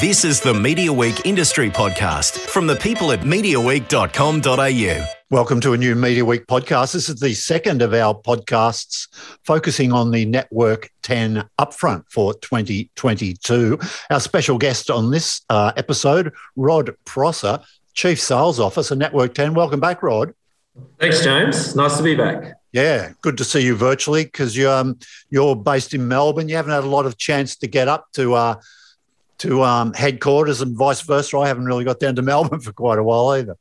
This is the Media Week Industry Podcast from the people at MediaWeek.com.au. Welcome to a new Media Week podcast. This is the second of our podcasts focusing on the Network 10 upfront for 2022. Our special guest on this uh, episode, Rod Prosser, Chief Sales Officer, Network 10. Welcome back, Rod. Thanks, James. Nice to be back. Yeah, good to see you virtually because you, um, you're based in Melbourne. You haven't had a lot of chance to get up to uh, to um, headquarters and vice versa. I haven't really got down to Melbourne for quite a while either.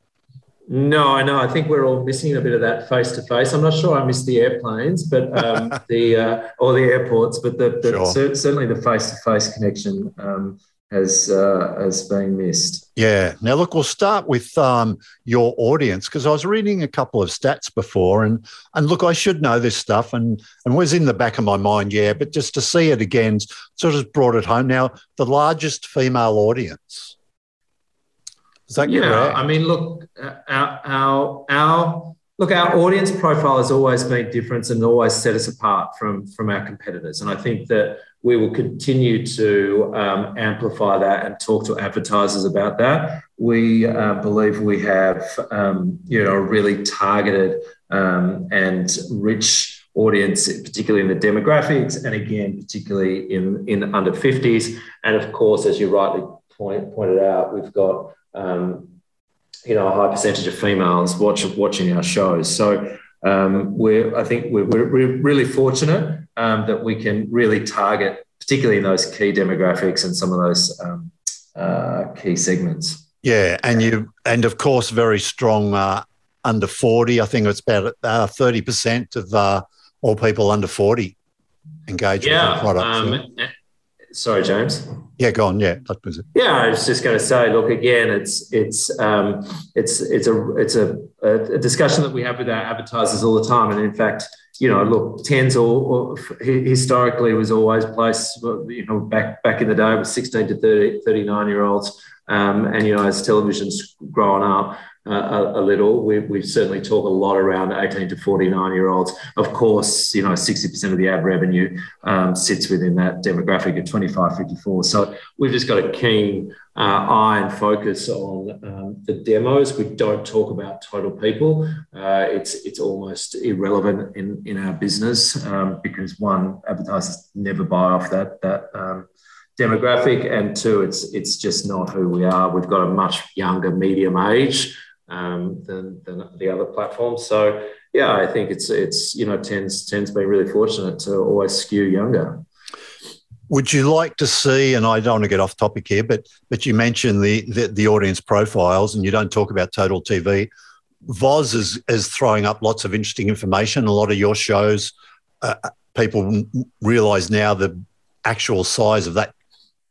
No, I know. I think we're all missing a bit of that face to face. I'm not sure I miss the airplanes, but um, the uh, or the airports, but the, the sure. certainly the face to face connection um, has uh, has been missed. Yeah. Now, look, we'll start with um, your audience because I was reading a couple of stats before, and and look, I should know this stuff, and and was in the back of my mind, yeah, but just to see it again, sort of brought it home. Now, the largest female audience. Is that yeah? Correct? I mean, look, uh, our our our look, our audience profile has always been different and always set us apart from from our competitors, and I think that we will continue to um, amplify that and talk to advertisers about that. We uh, believe we have, um, you know, a really targeted um, and rich audience, particularly in the demographics, and again, particularly in in under 50s. And of course, as you rightly point, pointed out, we've got um, you know a high percentage of females watch, watching our shows. So um, we're I think we're, we're really fortunate um, that we can really target, particularly in those key demographics and some of those um, uh, key segments. Yeah, and you and of course very strong uh, under forty. I think it's about uh, thirty percent of uh, all people under forty engage yeah, with the products. Um, yeah. Sorry, James. Yeah, go on. Yeah, that was it. Yeah, I was just going to say, look, again, it's it's um, it's it's a it's a, a discussion that we have with our advertisers all the time, and in fact, you know, look, tens or, historically was always placed, you know, back back in the day was 16 to 30, 39 year olds. Um, and, you know, as television's grown up, a, a, little. We, we certainly talk a lot around 18 to 49 year olds. Of course, you know, 60% of the ad revenue um, sits within that demographic of 25, 54. So we've just got a keen uh, eye and focus on um, the demos. We don't talk about total people. Uh, it's it's almost irrelevant in, in our business um, because one, advertisers never buy off that that um, demographic, and two, it's it's just not who we are. We've got a much younger medium age um, than, than the other platforms. So yeah, I think it's it's you know tends tends been really fortunate to always skew younger. Would you like to see, and I don't want to get off topic here, but but you mentioned the the, the audience profiles, and you don't talk about total TV. Voz is is throwing up lots of interesting information. A lot of your shows, uh, people realise now the actual size of that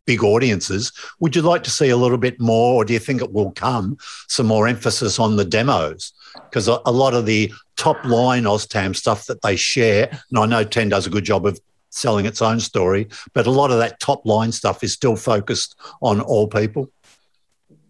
big audiences. Would you like to see a little bit more, or do you think it will come some more emphasis on the demos? Because a, a lot of the top line OzTam stuff that they share, and I know 10 does a good job of selling its own story, but a lot of that top line stuff is still focused on all people.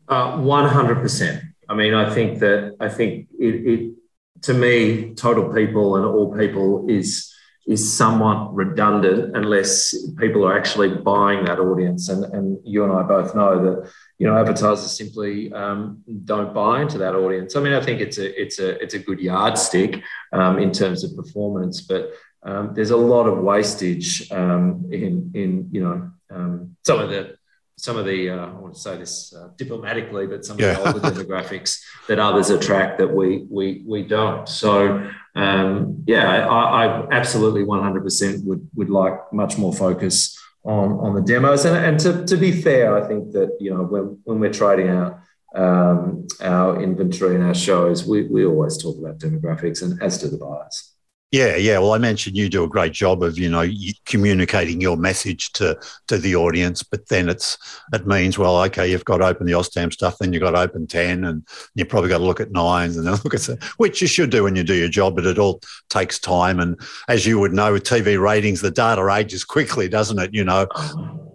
Uh, 100%. I mean, I think that, I think it, it to me, total people and all people is is somewhat redundant unless people are actually buying that audience. And, and you and I both know that you know advertisers simply um, don't buy into that audience. I mean, I think it's a it's a it's a good yardstick um, in terms of performance, but um, there's a lot of wastage um, in in you know um, some of the some of the uh, I want to say this uh, diplomatically, but some yeah. of the older demographics that others attract that we we we don't. So um, yeah, I, I, absolutely 100% would would like much more focus on on the demos. And, and to, to be fair, I think that you know when when we're trading out um, our inventory and our shows, we we always talk about demographics and as do the buyers. Yeah, yeah. Well, I mentioned you do a great job of you know communicating your message to to the audience, but then it's it means well, okay, you've got to open the OzTAM stuff, then you've got to open ten, and you probably got to look at nines and then look at which you should do when you do your job, but it all takes time. And as you would know with TV ratings, the data ages quickly, doesn't it? You know,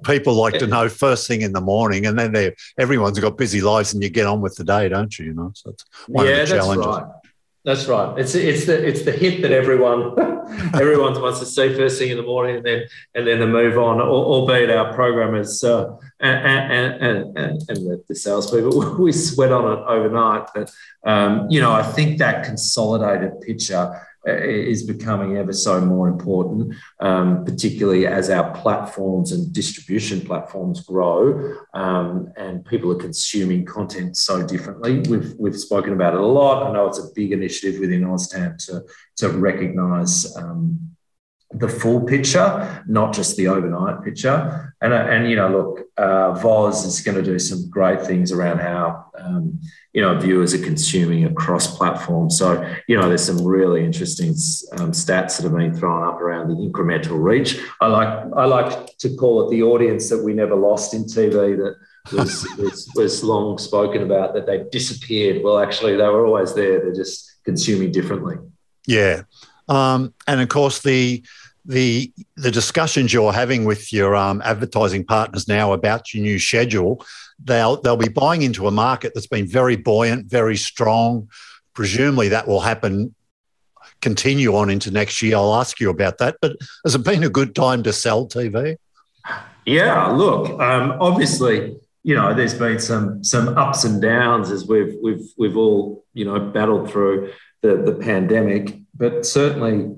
people like to know first thing in the morning, and then they everyone's got busy lives, and you get on with the day, don't you? You know, so it's one yeah, of the challenges. Right. That's right. It's it's the it's the hit that everyone everyone wants to see first thing in the morning, and then and then to move on. Albeit our programmers uh, and, and, and, and the, salespeople we sweat on it overnight, but um, you know I think that consolidated picture is becoming ever so more important, um, particularly as our platforms and distribution platforms grow um, and people are consuming content so differently. We've, we've spoken about it a lot. I know it's a big initiative within OzTAM to, to recognise um, the full picture, not just the overnight picture. And, and you know, look, uh, Voz is going to do some great things around how, um, you know, viewers are consuming across platforms. So, you know, there's some really interesting um, stats that have been thrown up around the incremental reach. I like, I like to call it the audience that we never lost in TV that was, was, was long spoken about that they disappeared. Well, actually, they were always there. They're just consuming differently. Yeah. Um, and of course, the the the discussions you're having with your um, advertising partners now about your new schedule, they'll they'll be buying into a market that's been very buoyant, very strong. Presumably, that will happen, continue on into next year. I'll ask you about that. But has it been a good time to sell TV? Yeah, look, um, obviously, you know, there's been some some ups and downs as we've we've we've all you know battled through the the pandemic, but certainly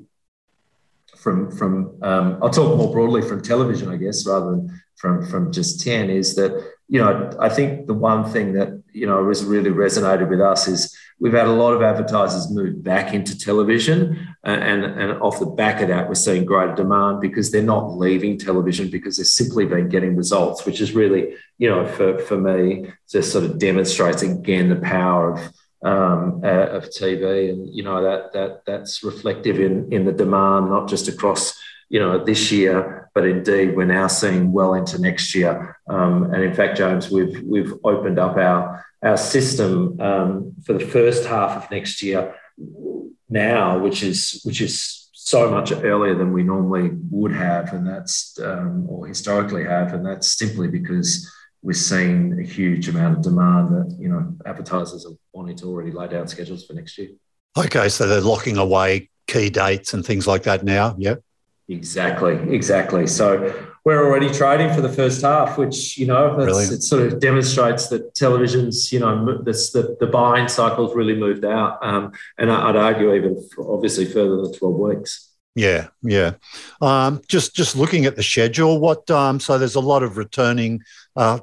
from from um, I'll talk more broadly from television, I guess, rather than from from just ten. Is that you know I think the one thing that you know has really resonated with us is we've had a lot of advertisers move back into television, and and off the back of that, we're seeing greater demand because they're not leaving television because they've simply been getting results, which is really you know for for me just sort of demonstrates again the power of um, of TV, and you know that that that's reflective in in the demand, not just across you know this year, but indeed we're now seeing well into next year. Um, and in fact, James, we've we've opened up our our system um, for the first half of next year now, which is which is so much earlier than we normally would have, and that's um, or historically have, and that's simply because we're seeing a huge amount of demand that you know advertisers are wanting to already lay down schedules for next year. Okay, so they're locking away key dates and things like that now. Yep. Exactly, exactly. So we're already trading for the first half, which you know it sort of demonstrates that television's you know this, the the buying cycle's really moved out, um, and I'd argue even obviously further than twelve weeks. Yeah, yeah. Um, just just looking at the schedule, what um, so there's a lot of returning uh,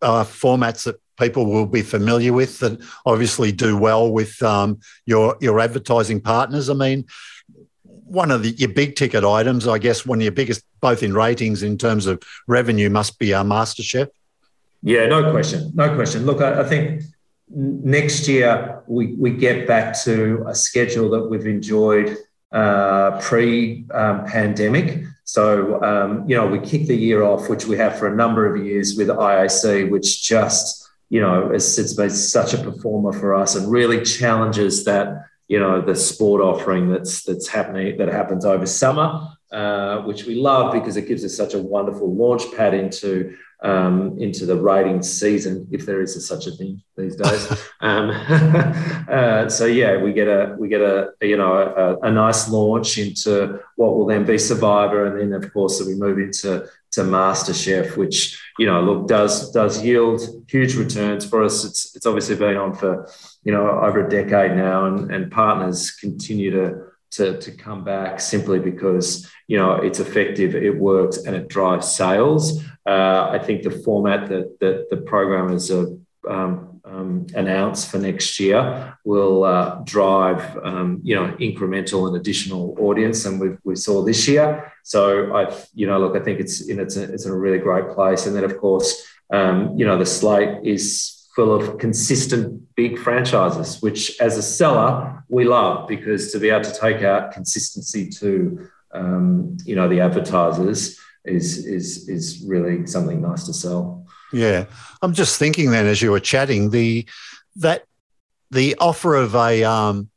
uh, formats that people will be familiar with that obviously do well with um, your your advertising partners. I mean, one of the, your big ticket items, I guess, one of your biggest, both in ratings in terms of revenue, must be our MasterChef. Yeah, no question, no question. Look, I, I think next year we we get back to a schedule that we've enjoyed uh, pre-pandemic. Um, so, um, you know, we kick the year off, which we have for a number of years with IAC, which just, you know, it's, it's been such a performer for us and really challenges that, you know, the sport offering that's that's happening that happens over summer, uh, which we love because it gives us such a wonderful launch pad into um, into the rating season, if there is a, such a thing these days. um, uh, so yeah, we get a we get a, a you know a, a, nice launch into what will then be Survivor, and then of course we move into to MasterChef, which you know look does does yield huge returns for us. It's it's obviously been on for you know over a decade now, and, and partners continue to to, to come back simply because you know it's effective, it works, and it drives sales. Uh, I think the format that, that the programmers have um, um, announced for next year will uh, drive um, you know incremental and additional audience, and we we saw this year. So I you know look, I think it's in it's a, it's in a really great place, and then of course um, you know the slate is full of consistent big franchises, which as a seller we love because to be able to take out consistency to um, you know the advertisers is is is really something nice to sell. Yeah, I'm just thinking then as you were chatting the that the offer of a um,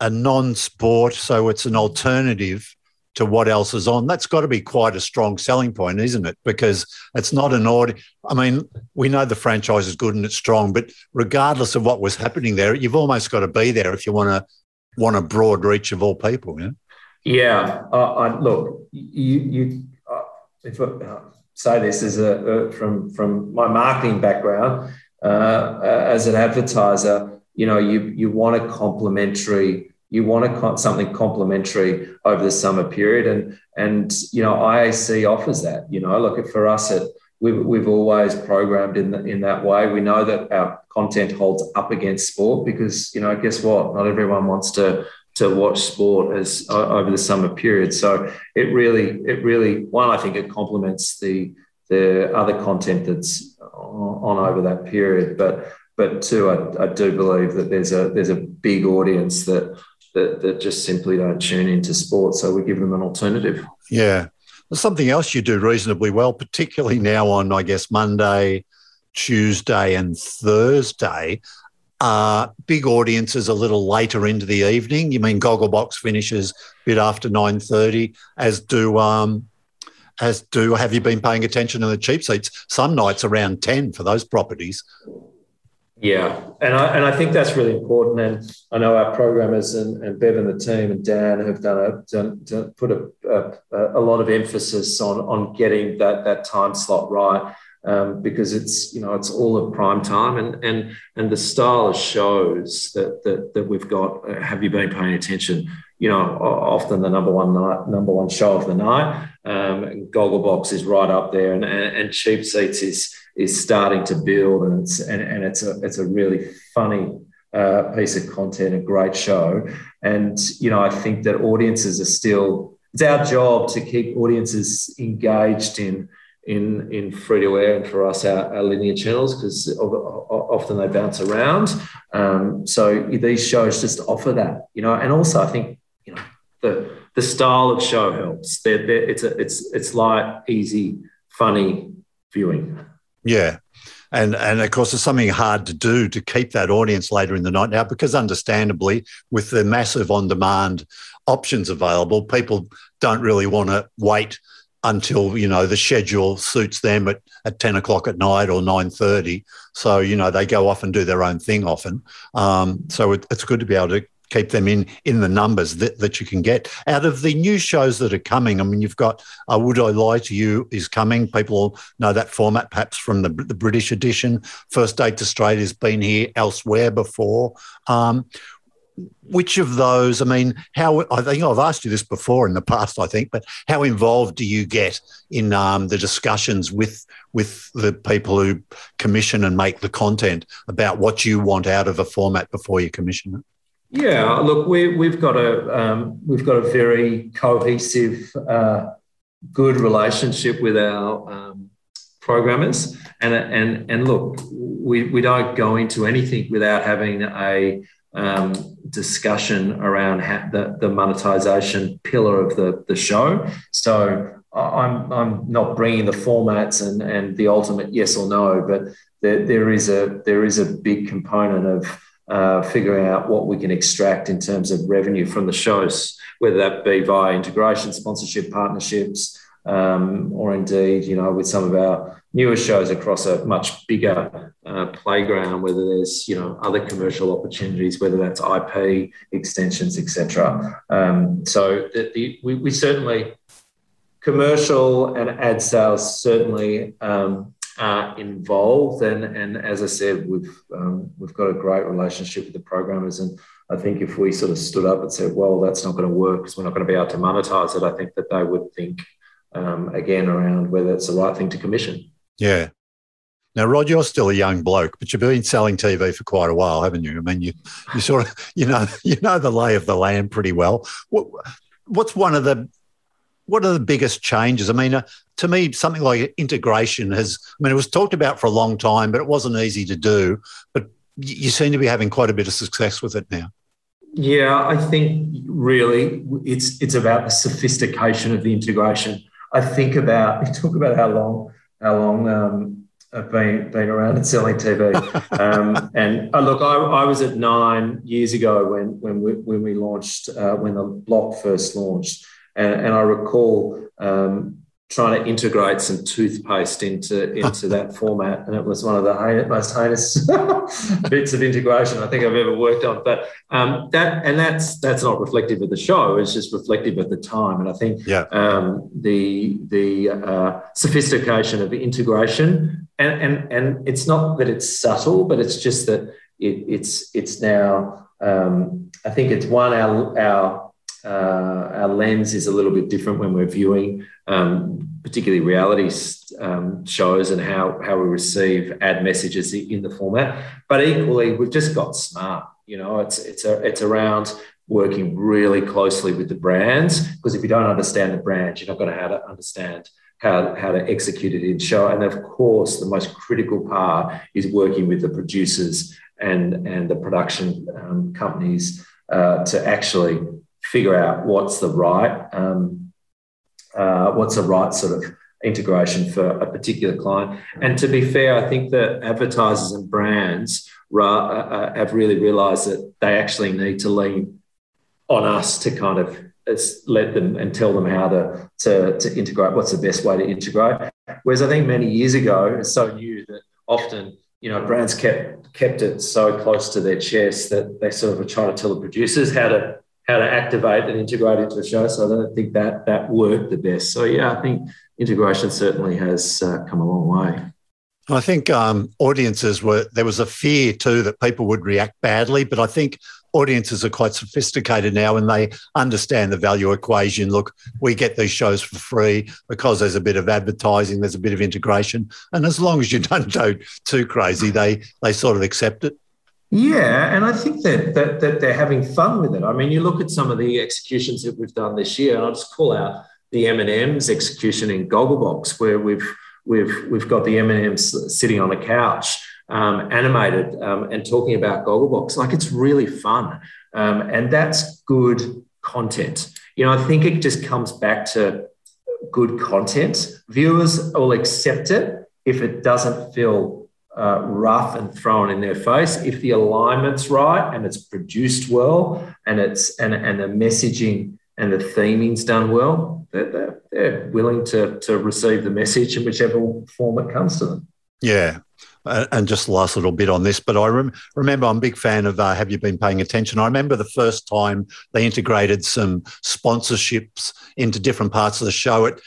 a non-sport, so it's an alternative to what else is on. That's got to be quite a strong selling point, isn't it? Because it's not an order. I mean, we know the franchise is good and it's strong, but regardless of what was happening there, you've almost got to be there if you want to want a broad reach of all people. Know? Yeah. Uh, I, look, you, you uh, if I uh, say this as a from from my marketing background uh, as an advertiser, you know, you you want a complementary you want a, something complementary over the summer period. And and you know IAC offers that you know look at for us at we've, we've always programmed in the, in that way. We know that our content holds up against sport because you know guess what? Not everyone wants to to watch sport as uh, over the summer period. So it really it really one I think it complements the the other content that's on over that period. But but two, I, I, do believe that there's a there's a big audience that that, that just simply don't tune into sport. So we give them an alternative. Yeah. There's something else you do reasonably well, particularly now on, I guess, Monday, Tuesday, and Thursday. Uh, big audiences a little later into the evening. You mean Gogglebox finishes a bit after nine thirty, as do um, as do. Have you been paying attention to the cheap seats? Some nights around ten for those properties. Yeah, and I and I think that's really important. And I know our programmers and, and Bev and the team and Dan have done a done, done put a, a, a lot of emphasis on on getting that that time slot right. Um, because it's you know it's all of prime time and and and the style of shows that that, that we've got. Uh, have you been paying attention? You know, often the number one night, number one show of the night. Um, Gogglebox is right up there, and, and, and Cheap Seats is is starting to build, and it's and, and it's a it's a really funny uh, piece of content, a great show, and you know I think that audiences are still. It's our job to keep audiences engaged in in in free to air and for us our, our linear channels because often they bounce around. Um, so these shows just offer that, you know, and also I think you know the the style of show helps. They're, they're, it's a, it's it's light, easy, funny viewing. Yeah. And, and of course, it's something hard to do to keep that audience later in the night. Now because, understandably, with the massive on demand options available, people don't really want to wait until you know the schedule suits them at, at 10 o'clock at night or 9.30 so you know they go off and do their own thing often. Um, so it, it's good to be able to keep them in in the numbers that, that you can get out of the new shows that are coming. I mean, you've got uh, Would I Lie to You is coming. People know that format perhaps from the, the British edition. First Date Australia has been here elsewhere before. Um, which of those? I mean, how? I think I've asked you this before in the past. I think, but how involved do you get in um, the discussions with with the people who commission and make the content about what you want out of a format before you commission it? Yeah, look, we, we've got a um, we've got a very cohesive, uh, good relationship with our um, programmers, and and and look, we, we don't go into anything without having a um, discussion around the, the monetization pillar of the, the show. So I'm, I'm not bringing the formats and, and the ultimate yes or no, but there, there is a there is a big component of uh, figuring out what we can extract in terms of revenue from the shows, whether that be via integration, sponsorship, partnerships, um, or indeed, you know, with some of our newer shows across a much bigger uh, playground, whether there's, you know, other commercial opportunities, whether that's IP extensions, etc. Um, so the, the, we, we, certainly commercial and ad sales certainly um, are involved. And, and as I said, we've, um, we've got a great relationship with the programmers. And I think if we sort of stood up and said, well, that's not going to work because we're not going to be able to monetize it, I think that they would think um, again around whether it's the right thing to commission. Yeah. Now, Rod, you're still a young bloke, but you've been selling TV for quite a while, haven't you? I mean, you you sort of you know you know the lay of the land pretty well. What, what's one of the what are the biggest changes? I mean, uh, to me, something like integration has, I mean, it was talked about for a long time, but it wasn't easy to do. But you seem to be having quite a bit of success with it now. Yeah, I think really it's it's about the sophistication of the integration. I think about you talk about how long how long um, I've been been around and selling TV. Um, and uh, look, I, I, was at nine years ago when when we when we launched uh, when the block first launched, and, and I recall um, trying to integrate some toothpaste into into that format, and it was one of the most heinous bits of integration I think I've ever worked on. But um, that and that's that's not reflective of the show; it's just reflective of the time. And I think yeah. um, the the uh, sophistication of integration, and and and it's not that it's subtle, but it's just that it, it's it's now. Um, I think it's one our our uh, our lens is a little bit different when we're viewing, um, particularly reality um, shows and how, how we receive ad messages in the format. But equally, we've just got smart. You know, it's it's a, it's around working really closely with the brands because if you don't understand the brand, you're not going to how to understand how, how to execute it in show. And of course, the most critical part is working with the producers and and the production um, companies uh, to actually figure out what's the right um, uh, what's the right sort of integration for a particular client. And to be fair, I think that advertisers and brands ra- uh, uh have really realised that they actually need to lean on us to kind of let them and tell them how to, to, to integrate. What's the best way to integrate? Whereas I think many years ago, it's so new that often you know brands kept kept it so close to their chest that they sort of were trying to tell the producers how to how to activate and integrate into the show. So I don't think that that worked the best. So yeah, I think integration certainly has uh, come a long way. I think um, audiences were there was a fear too that people would react badly, but I think audiences are quite sophisticated now and they understand the value equation. Look, we get these shows for free because there's a bit of advertising, there's a bit of integration, and as long as you don't go too crazy, they they sort of accept it. Yeah, and I think that, that that they're having fun with it. I mean, you look at some of the executions that we've done this year, and I'll just call out the M and M's execution in Gogglebox, where we've we've we've got the M and M's sitting on the couch, um, animated, um, and talking about Gogglebox. Like it's really fun, um, and that's good content. You know, I think it just comes back to good content. Viewers will accept it if it doesn't feel uh, rough and thrown in their face. If the alignment's right and it's produced well and it's and, and the messaging and the theming's done well, they're, they're, they're willing to, to receive the message in whichever form it comes to them. Yeah. and just the last little bit on this, but I rem- remember I'm a big fan of uh, Have You Been Paying Attention? I remember the first time they integrated some sponsorships into different parts of the show. It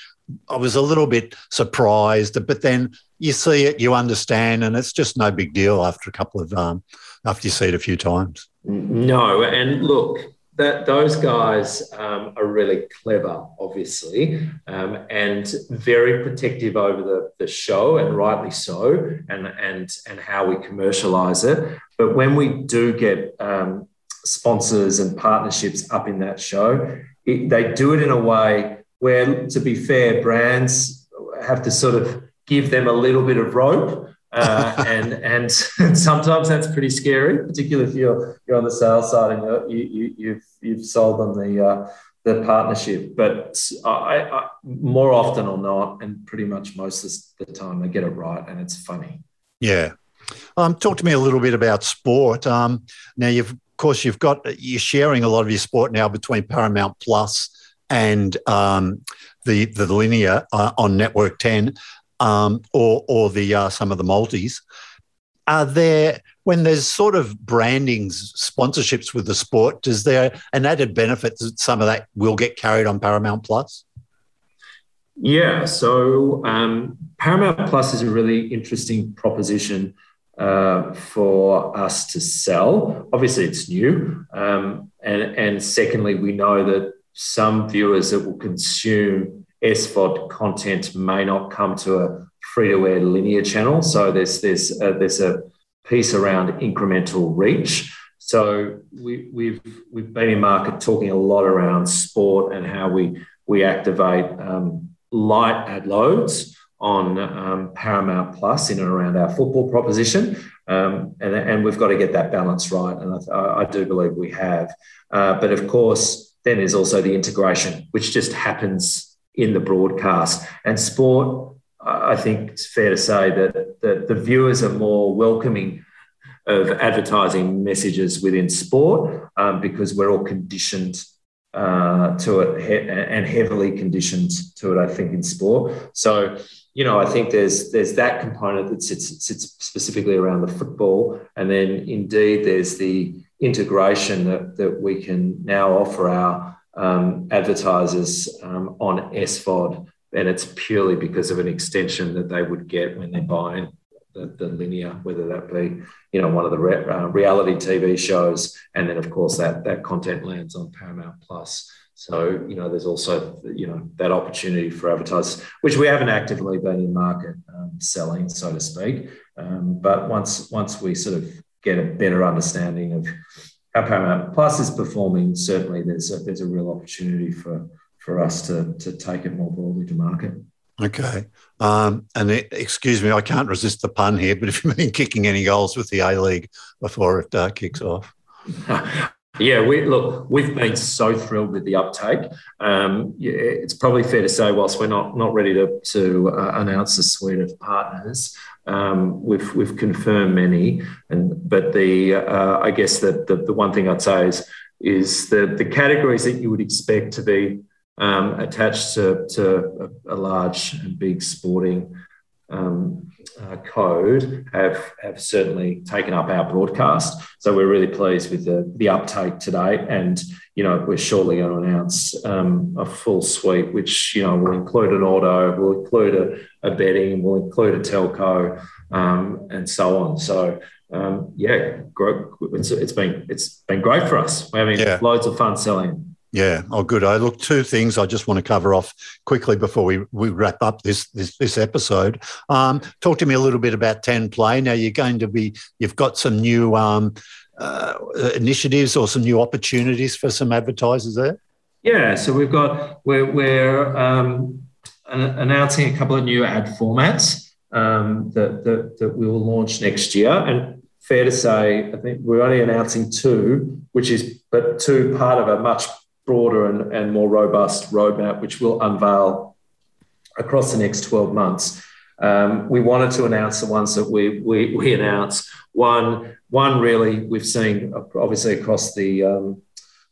I was a little bit surprised, but then you see it, you understand, and it's just no big deal after a couple of um, after you see it a few times. No, and look, that those guys um, are really clever, obviously, um, and very protective over the, the show, and rightly so, and and and how we commercialize it. But when we do get um, sponsors and partnerships up in that show, it, they do it in a way where, to be fair, brands have to sort of give them a little bit of rope. Uh, and and sometimes that's pretty scary, particularly if you're you're on the sales side and you you you've you've sold them the uh, the partnership. But I, I, more often or not, and pretty much most of the time, they get it right, and it's funny. Yeah. Um, talk to me a little bit about sport. Um, now you've of course you've got you're sharing a lot of your sport now between Paramount Plus and um, the the linear uh, on Network Ten, um, or or the uh, some of the multis. Are there when there's sort of brandings sponsorships with the sport? Does there an added benefit that some of that will get carried on Paramount Plus? Yeah, so um, Paramount Plus is a really interesting proposition uh, for us to sell. Obviously, it's new, um, and and secondly, we know that some viewers that will consume SVOD content may not come to a free to air linear channel. So there's there's a, there's a piece around incremental reach. So we, we've we've been in market talking a lot around sport and how we we activate um, light ad loads on um, Paramount Plus in and around our football proposition, um, and, and we've got to get that balance right. And I, I do believe we have. Uh, but of course, then there's also the integration, which just happens in the broadcast. And sport, I think it's fair to say that the, the viewers are more welcoming of advertising messages within sport um, because we're all conditioned uh, to it he- and heavily conditioned to it. I think in sport. So you know, I think there's there's that component that sits sits specifically around the football, and then indeed there's the integration that, that we can now offer our um, advertisers um, on SVOD, and it's purely because of an extension that they would get when they're buying the, the linear, whether that be you know one of the re- uh, reality TV shows, and then of course that that content lands on Paramount Plus. So you know, there's also you know that opportunity for advertisers, which we haven't actively been in market um, selling, so to speak. Um, but once once we sort of get a better understanding of how Paramount Plus is performing, certainly there's a, there's a real opportunity for for us to to take it more broadly to market. Okay. Um, and it, excuse me, I can't resist the pun here, but if you've been kicking any goals with the A League before it uh, kicks off. Yeah, we look. We've been so thrilled with the uptake. Um, yeah, it's probably fair to say, whilst we're not not ready to to uh, announce a suite of partners, um, we've we've confirmed many. And but the uh, I guess that the, the one thing I'd say is is the the categories that you would expect to be um, attached to to a, a large and big sporting um, uh, code have have certainly taken up our broadcast. So we're really pleased with the the uptake today, and you know we're shortly going to announce um, a full suite, which you know will include an auto, will include a, a betting, will include a telco, um, and so on. So. Um, yeah, it's, it's been it's been great for us. We're having yeah. loads of fun selling. Yeah. Oh, good. I look two things I just want to cover off quickly before we, we wrap up this this, this episode. Um, talk to me a little bit about Ten Play. Now you're going to be you've got some new um, uh, initiatives or some new opportunities for some advertisers there. Yeah. So we've got we're we're um, announcing a couple of new ad formats um, that, that that we will launch next year and. Fair to say, I think we're only announcing two, which is but two part of a much broader and, and more robust roadmap, which we'll unveil across the next 12 months. Um, we wanted to announce the ones that we, we, we announced. One, one really we've seen obviously across the um,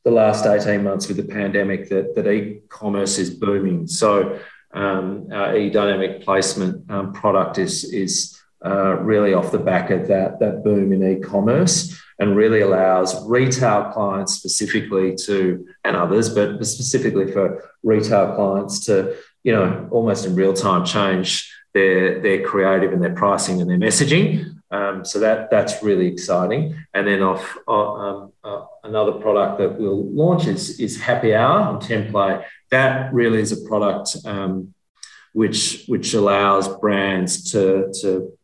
the last 18 months with the pandemic that, that e-commerce is booming. So um, our e-dynamic placement um, product is, is uh, really off the back of that, that boom in e-commerce and really allows retail clients specifically to, and others, but specifically for retail clients to, you know, almost in real time change their, their creative and their pricing and their messaging. Um, so that that's really exciting. And then off uh, um, uh, another product that we'll launch is, is Happy Hour on Ten Play. That really is a product um, which which allows brands to to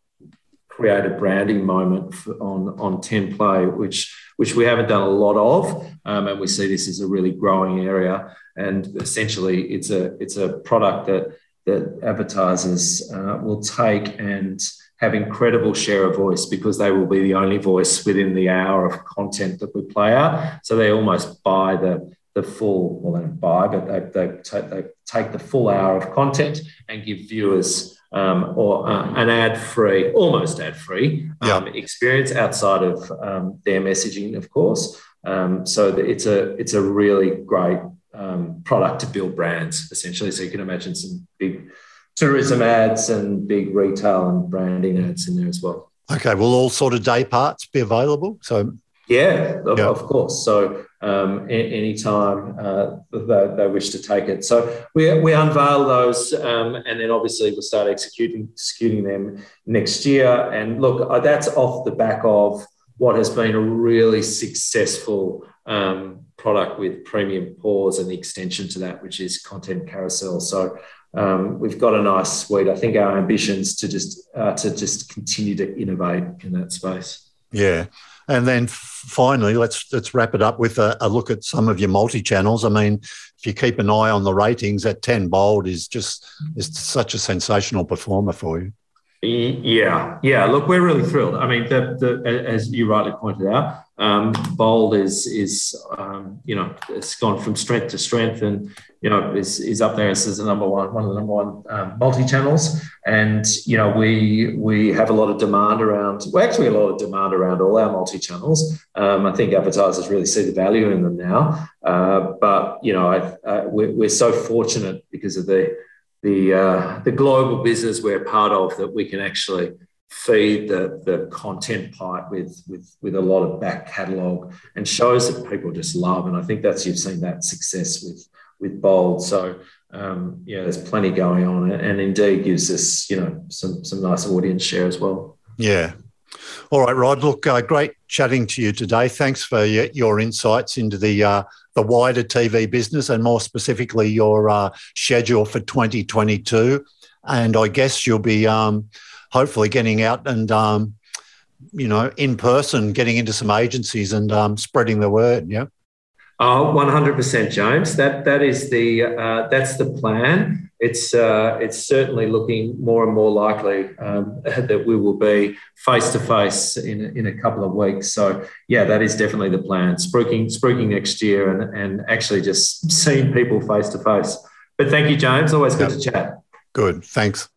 create a branding moment for, on on Ten Play, which which we haven't done a lot of, um, and we see this as a really growing area. And essentially, it's a it's a product that that advertisers uh, will take and have incredible share of voice because they will be the only voice within the hour of content that we play out. So they almost buy the the full, well, they don't buy, but they, they, they take the full hour of content and give viewers um, or uh, an ad-free, almost ad-free um, experience outside of um, their messaging, of course. Um, so it's a it's a really great um, product to build brands, essentially. So you can imagine some big tourism ads and big retail and branding ads in there as well. Okay, will all sort of day parts be available? So yeah, of, of course. So um, anytime uh, they, they, wish to take it. So we, we unveil those um, and then obviously we'll start executing, executing them next year. And look, uh, that's off the back of what has been a really successful um, product with Premium Pause and the extension to that, which is Content Carousel. So um, we've got a nice suite. I think our ambitions to just uh, to just continue to innovate in that space. Yeah. And then finally, let's let's wrap it up with a, a look at some of your multi channels. I mean, if you keep an eye on the ratings, at ten bold is just is such a sensational performer for you. Yeah, yeah. Look, we're really thrilled. I mean, the, the, as you rightly pointed out, um, Bold is is um, you know it's gone from strength to strength, and you know is, is up there as the number one one of the number one um, multi channels. And you know we we have a lot of demand around. Well, actually, a lot of demand around all our multi channels. Um, I think advertisers really see the value in them now. Uh, but you know, I, uh, we're, we're so fortunate because of the the uh, the global business we're part of that we can actually feed the, the content pipe with, with, with a lot of back catalogue and shows that people just love. And I think that's you've seen that success with with Bold. So um, yeah, there's plenty going on, and indeed gives us you know some some nice audience share as well. Yeah. All right, Rod. Look, uh, great chatting to you today. Thanks for your, your insights into the uh, the wider TV business and more specifically your uh, schedule for 2022. And I guess you'll be um, hopefully getting out and um, you know in person, getting into some agencies and um, spreading the word. Yeah. Oh, 100%, James. That that is the uh, that's the plan. It's uh, it's certainly looking more and more likely um, that we will be face to face in in a couple of weeks. So yeah, that is definitely the plan. Spruiking spruiking next year and and actually just seeing people face to face. But thank you, James. Always good yep. to chat. Good. Thanks.